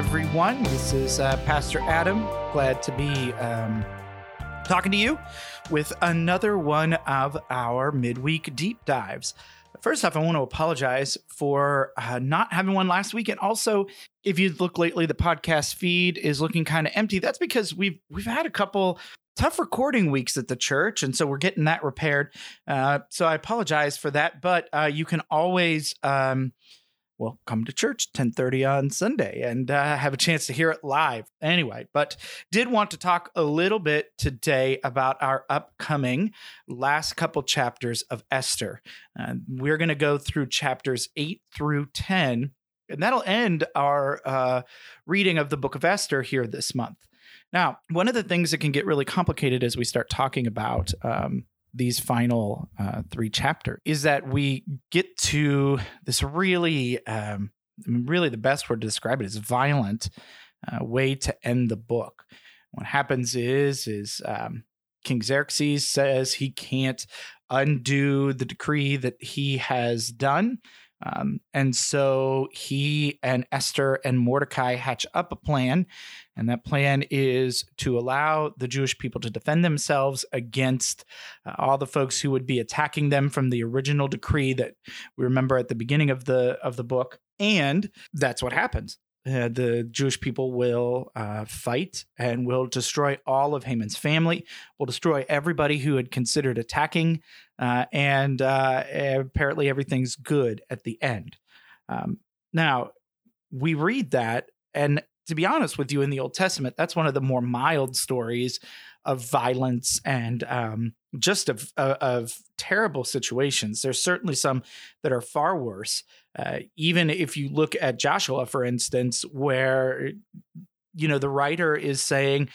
everyone. This is uh, Pastor Adam. Glad to be um, talking to you with another one of our midweek deep dives. First off, I want to apologize for uh, not having one last week, and also, if you look lately, the podcast feed is looking kind of empty. That's because we've we've had a couple tough recording weeks at the church, and so we're getting that repaired. Uh, so I apologize for that, but uh, you can always. Um, well, come to church 10:30 on Sunday and uh, have a chance to hear it live. Anyway, but did want to talk a little bit today about our upcoming last couple chapters of Esther. Uh, we're going to go through chapters 8 through 10 and that'll end our uh, reading of the book of Esther here this month. Now, one of the things that can get really complicated as we start talking about um, these final uh, three chapters is that we get to this really, um, really the best word to describe it is violent uh, way to end the book. What happens is, is um, King Xerxes says he can't undo the decree that he has done. Um, and so he and Esther and Mordecai hatch up a plan. And that plan is to allow the Jewish people to defend themselves against uh, all the folks who would be attacking them from the original decree that we remember at the beginning of the of the book. And that's what happens. Uh, the Jewish people will uh, fight and will destroy all of Haman's family, will destroy everybody who had considered attacking, uh, and uh, apparently everything's good at the end. Um, now, we read that, and to be honest with you, in the Old Testament, that's one of the more mild stories of violence and um, just of, of, of terrible situations. There's certainly some that are far worse. Uh, even if you look at Joshua, for instance, where you know the writer is saying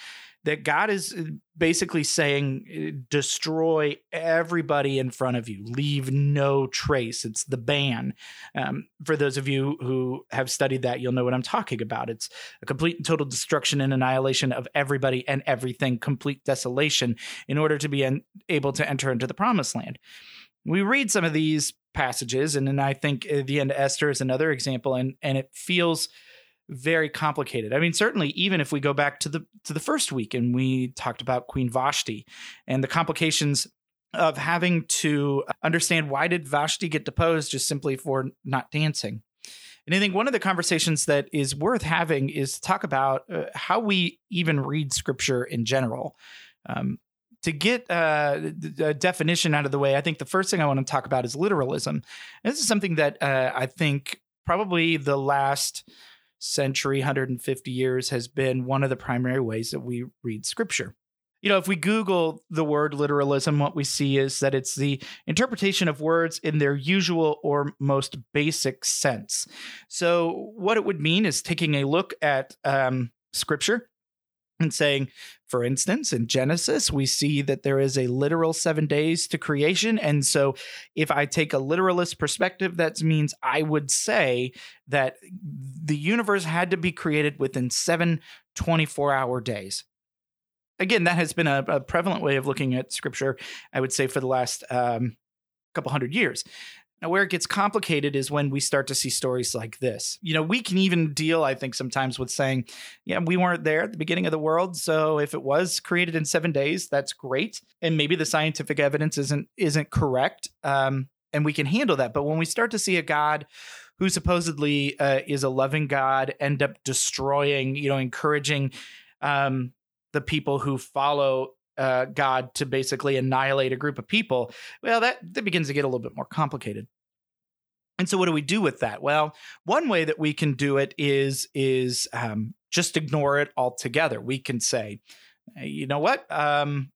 that God is uh, basically saying, uh, destroy everybody in front of you, leave no trace. It's the ban. Um, for those of you who have studied that, you'll know what I'm talking about. It's a complete and total destruction and annihilation of everybody and everything, complete desolation, in order to be en- able to enter into the promised land. We read some of these passages, and then I think uh, the end of Esther is another example, and and it feels very complicated. I mean, certainly, even if we go back to the to the first week and we talked about Queen Vashti and the complications of having to understand why did Vashti get deposed just simply for not dancing. And I think one of the conversations that is worth having is to talk about uh, how we even read scripture in general. Um, to get uh, a definition out of the way, I think the first thing I want to talk about is literalism. And this is something that uh, I think probably the last century, 150 years, has been one of the primary ways that we read scripture. You know, if we Google the word literalism, what we see is that it's the interpretation of words in their usual or most basic sense. So, what it would mean is taking a look at um, scripture and saying, for instance, in Genesis, we see that there is a literal seven days to creation. And so, if I take a literalist perspective, that means I would say that the universe had to be created within seven 24 hour days. Again, that has been a, a prevalent way of looking at scripture, I would say, for the last um, couple hundred years. Now, where it gets complicated is when we start to see stories like this. You know, we can even deal, I think, sometimes with saying, yeah, we weren't there at the beginning of the world. So if it was created in seven days, that's great. And maybe the scientific evidence isn't isn't correct. Um, and we can handle that. But when we start to see a God who supposedly uh, is a loving God end up destroying, you know, encouraging um, the people who follow uh, God to basically annihilate a group of people, well, that, that begins to get a little bit more complicated. And so, what do we do with that? Well, one way that we can do it is is um, just ignore it altogether. We can say, you know what, um,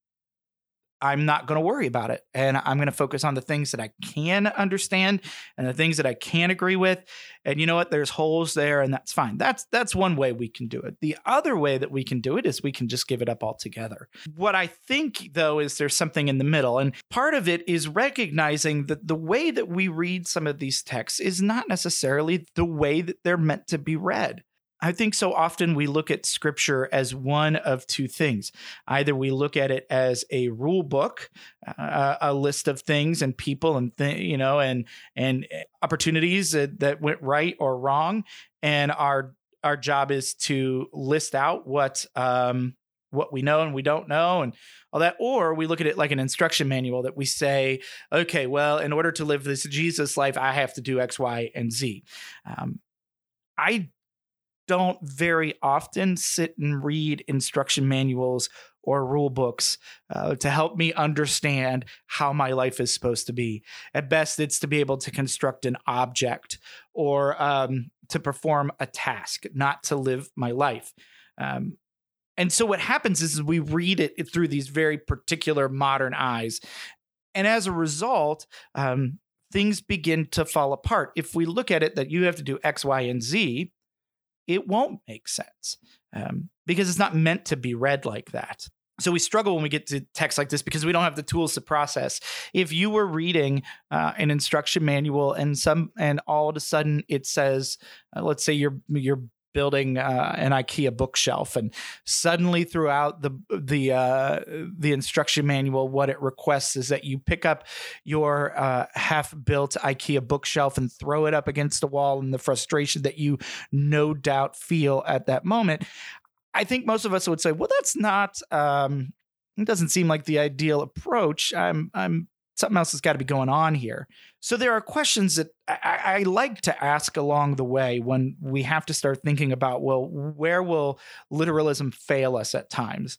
I'm not going to worry about it. And I'm going to focus on the things that I can understand and the things that I can agree with. And you know what? There's holes there and that's fine. That's that's one way we can do it. The other way that we can do it is we can just give it up altogether. What I think though is there's something in the middle. And part of it is recognizing that the way that we read some of these texts is not necessarily the way that they're meant to be read. I think so often we look at scripture as one of two things. Either we look at it as a rule book, uh, a list of things and people and th- you know and and opportunities that, that went right or wrong, and our our job is to list out what um, what we know and we don't know and all that or we look at it like an instruction manual that we say okay well in order to live this jesus life i have to do x y and z um, i don't very often sit and read instruction manuals or rule books uh, to help me understand how my life is supposed to be. At best, it's to be able to construct an object or um, to perform a task, not to live my life. Um, and so what happens is, is we read it through these very particular modern eyes. And as a result, um, things begin to fall apart. If we look at it that you have to do X, Y, and Z, it won't make sense um, because it's not meant to be read like that. So we struggle when we get to text like this because we don't have the tools to process. If you were reading uh, an instruction manual and some and all of a sudden it says, uh, let's say you're you're building uh, an IKEA bookshelf, and suddenly throughout the the uh, the instruction manual, what it requests is that you pick up your uh, half built IKEA bookshelf and throw it up against the wall, and the frustration that you no doubt feel at that moment. I think most of us would say, well, that's not. Um, it doesn't seem like the ideal approach. I'm I'm something else has got to be going on here. So there are questions that I, I, like to ask along the way when we have to start thinking about, well, where will literalism fail us at times?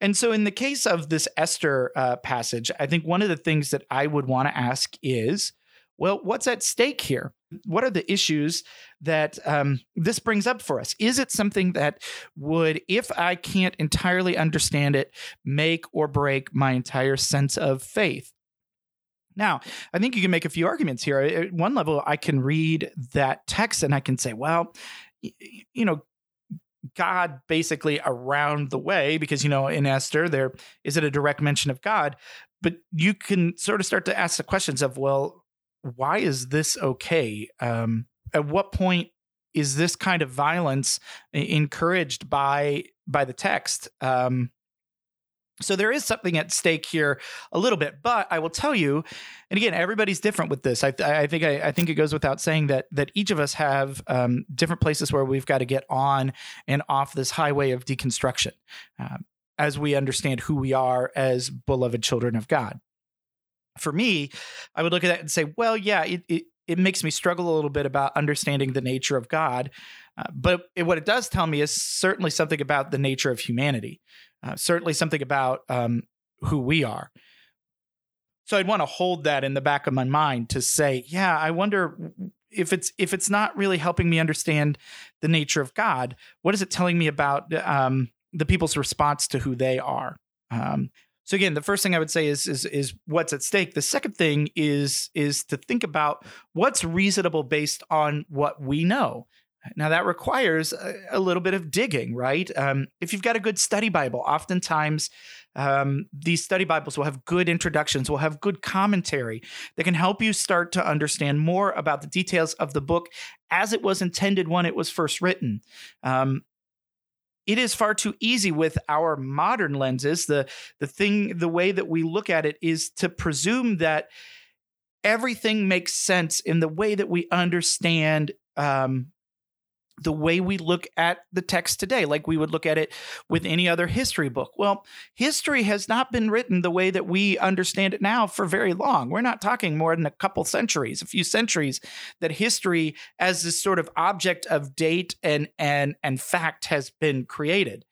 And so, in the case of this Esther uh, passage, I think one of the things that I would want to ask is, well, what's at stake here? What are the issues that um, this brings up for us? Is it something that would, if I can't entirely understand it, make or break my entire sense of faith? Now, I think you can make a few arguments here. At one level, I can read that text and I can say, well, you know, God basically around the way, because, you know, in Esther, there is it a direct mention of God? But you can sort of start to ask the questions of, well, why is this okay? Um, at what point is this kind of violence encouraged by by the text? Um, so there is something at stake here a little bit, but I will tell you, and again, everybody's different with this. I, I think I, I, think it goes without saying that that each of us have um, different places where we've got to get on and off this highway of deconstruction um, as we understand who we are as beloved children of God. For me, I would look at that and say, well, yeah, it, it, it makes me struggle a little bit about understanding the nature of God. Uh, but it, what it does tell me is certainly something about the nature of humanity uh, certainly something about um, who we are. So I'd want to hold that in the back of my mind to say, yeah, I wonder if it's if it's not really helping me understand the nature of God. What is it telling me about um, the people's response to who they are? Um, so again, the first thing I would say is is is what's at stake. The second thing is is to think about what's reasonable based on what we know. Now, that requires a, a little bit of digging, right? Um, if you've got a good study Bible, oftentimes um, these study Bibles will have good introductions, will have good commentary that can help you start to understand more about the details of the book as it was intended when it was first written. Um, it is far too easy with our modern lenses. The the thing, the way that we look at it is to presume that everything makes sense in the way that we understand um, the way we look at the text today, like we would look at it with any other history book. Well, history has not been written the way that we understand it now for very long. We're not talking more than a couple centuries, a few centuries, that history as this sort of object of date and and and fact has been created.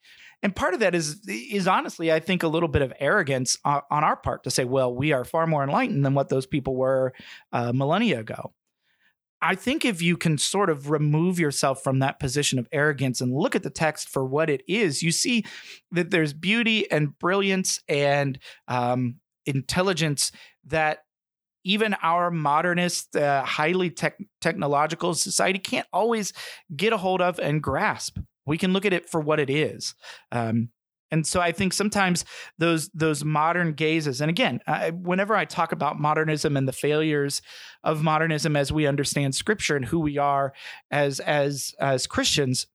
And part of that is is honestly, I think, a little bit of arrogance on, on our part to say, well, we are far more enlightened than what those people were uh, millennia ago. I think if you can sort of remove yourself from that position of arrogance and look at the text for what it is, you see that there's beauty and brilliance and um, intelligence that even our modernist, uh, highly tech- technological society can't always get a hold of and grasp. We can look at it for what it is. Um, and so I think sometimes those those modern gazes, and again, I, whenever I talk about modernism and the failures of modernism as we understand Scripture and who we are as as as Christians,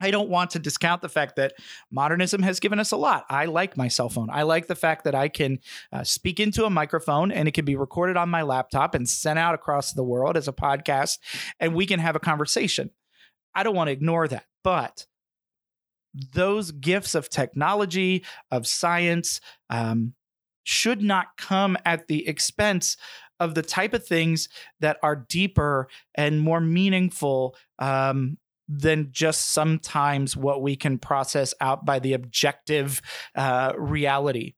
I don't want to discount the fact that modernism has given us a lot. I like my cell phone. I like the fact that I can uh, speak into a microphone and it can be recorded on my laptop and sent out across the world as a podcast, and we can have a conversation. I don't want to ignore that. But those gifts of technology, of science, um, should not come at the expense of the type of things that are deeper and more meaningful um, than just sometimes what we can process out by the objective uh, reality.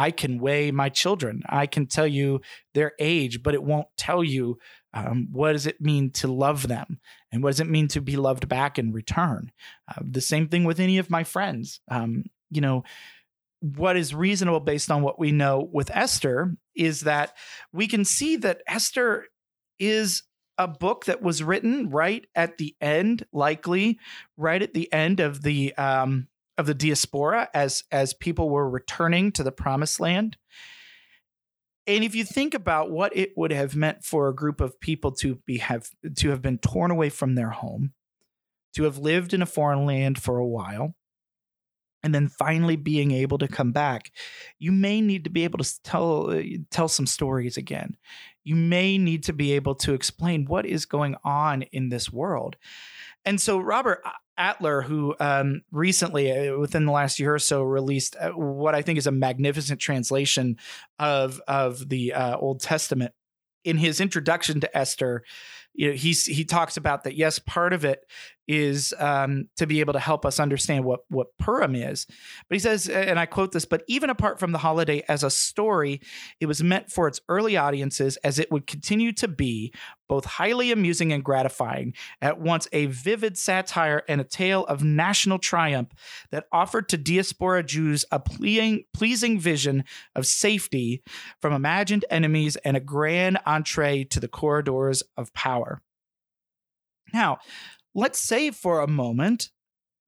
I can weigh my children. I can tell you their age, but it won't tell you um, what does it mean to love them and what does it mean to be loved back in return. Uh, the same thing with any of my friends. Um, you know, what is reasonable based on what we know with Esther is that we can see that Esther is a book that was written right at the end, likely right at the end of the um, of the diaspora as as people were returning to the promised land. And if you think about what it would have meant for a group of people to be have to have been torn away from their home, to have lived in a foreign land for a while, and then finally being able to come back you may need to be able to tell tell some stories again you may need to be able to explain what is going on in this world and so robert Alter who um, recently uh, within the last year or so released uh, what i think is a magnificent translation of of the uh, old testament. In his introduction to esther you know he talks about that yes part of it is um, to be able to help us understand what what Purim is. But he says, and I quote this: "But even apart from the holiday as a story, it was meant for its early audiences, as it would continue to be both highly amusing and gratifying, at once a vivid satire and a tale of national triumph that offered to diaspora Jews a pleasing, pleasing vision of safety from imagined enemies and a grand entree to the corridors of power." Now, let's say for a moment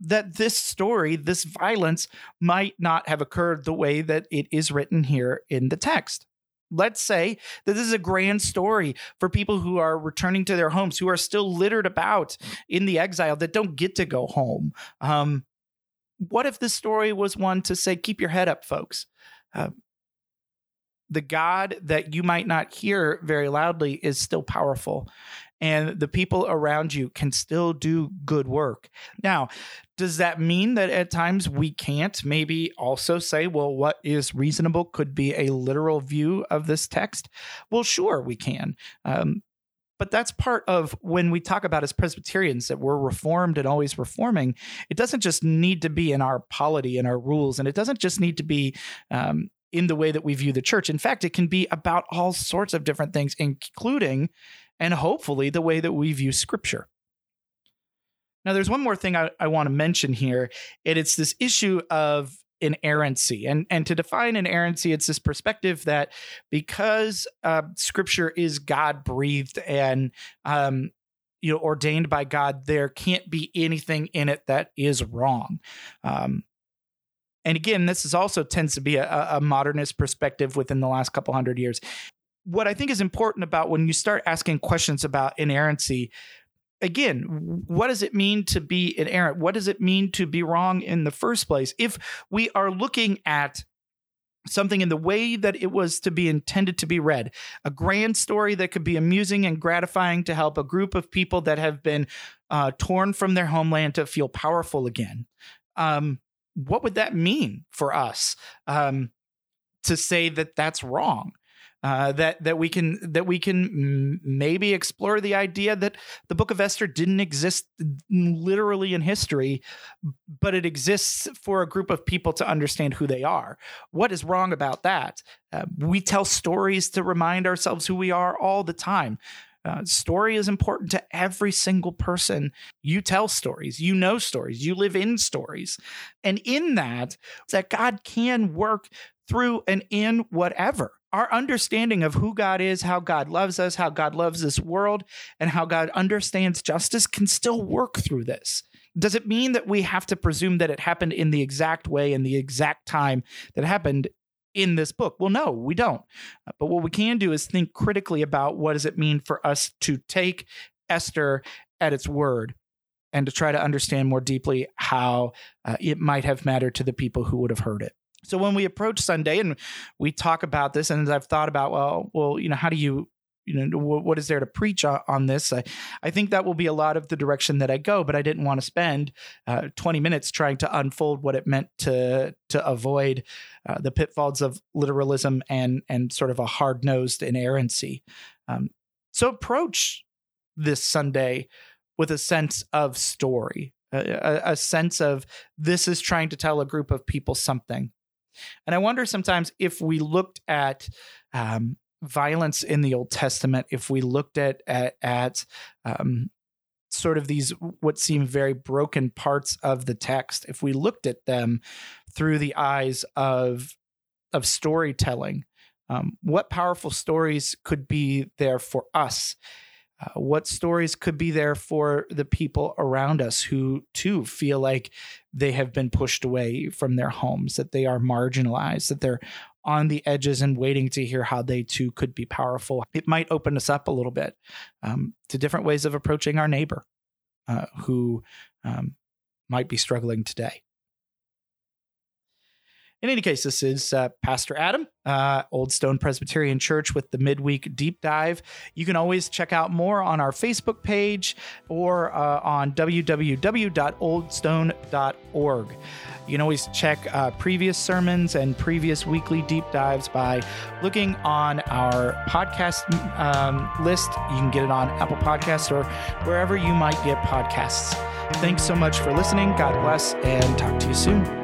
that this story, this violence, might not have occurred the way that it is written here in the text. Let's say that this is a grand story for people who are returning to their homes, who are still littered about in the exile that don't get to go home. Um, what if this story was one to say, keep your head up, folks? Uh, the God that you might not hear very loudly is still powerful and the people around you can still do good work. Now, does that mean that at times we can't maybe also say, well, what is reasonable could be a literal view of this text? Well, sure, we can. Um, but that's part of when we talk about as Presbyterians that we're reformed and always reforming. It doesn't just need to be in our polity and our rules, and it doesn't just need to be um, in the way that we view the church. In fact, it can be about all sorts of different things, including and hopefully the way that we view scripture. Now, there's one more thing I, I want to mention here, and it's this issue of inerrancy. And, and to define inerrancy, it's this perspective that because uh, scripture is God breathed and um, you know ordained by God, there can't be anything in it that is wrong. Um, and again, this is also tends to be a, a modernist perspective within the last couple hundred years what I think is important about when you start asking questions about inerrancy, again, what does it mean to be inerrant? What does it mean to be wrong in the first place? If we are looking at something in the way that it was to be intended to be read, a grand story that could be amusing and gratifying to help a group of people that have been uh, torn from their homeland to feel powerful again. Um, what would that mean for us um, to say that that's wrong? Uh, that that we can that we can maybe explore the idea that the Book of Esther didn't exist literally in history, but it exists for a group of people to understand who they are. What is wrong about that? Uh, we tell stories to remind ourselves who we are all the time. Uh, story is important to every single person. You tell stories, you know stories, you live in stories. And in that, that God can work through and in whatever our understanding of who God is, how God loves us, how God loves this world, and how God understands justice can still work through this. Does it mean that we have to presume that it happened in the exact way and the exact time that happened in this book? Well, no, we don't. But what we can do is think critically about what does it mean for us to take Esther at its word and to try to understand more deeply how uh, it might have mattered to the people who would have heard it. So when we approach Sunday and we talk about this, and I've thought about, well, well, you know, how do you you know what, is there to preach on, on, this? I, I think that will be a lot of the direction that i go but i didn't want to spend uh, 20 minutes trying to unfold what it meant to to avoid uh, the pitfalls of literalism and and sort of a hard-nosed inerrancy. Um, so approach this sunday with a sense of story a, a sense of this is trying to tell a group of people something and i wonder sometimes if we looked at um, violence in the Old Testament, if we looked at at, at um, sort of these what seem very broken parts of the text, if we looked at them through the eyes of of storytelling, um, what powerful stories could be there for us? Uh, what stories could be there for the people around us who too feel like they have been pushed away from their homes, that they are marginalized, that they're on the edges and waiting to hear how they too could be powerful. It might open us up a little bit um, to different ways of approaching our neighbor uh, who um, might be struggling today. In any case, this is uh, Pastor Adam, uh, Old Stone Presbyterian Church, with the midweek deep dive. You can always check out more on our Facebook page or uh, on www.oldstone.org. You can always check uh, previous sermons and previous weekly deep dives by looking on our podcast um, list. You can get it on Apple Podcasts or wherever you might get podcasts. Thanks so much for listening. God bless, and talk to you soon.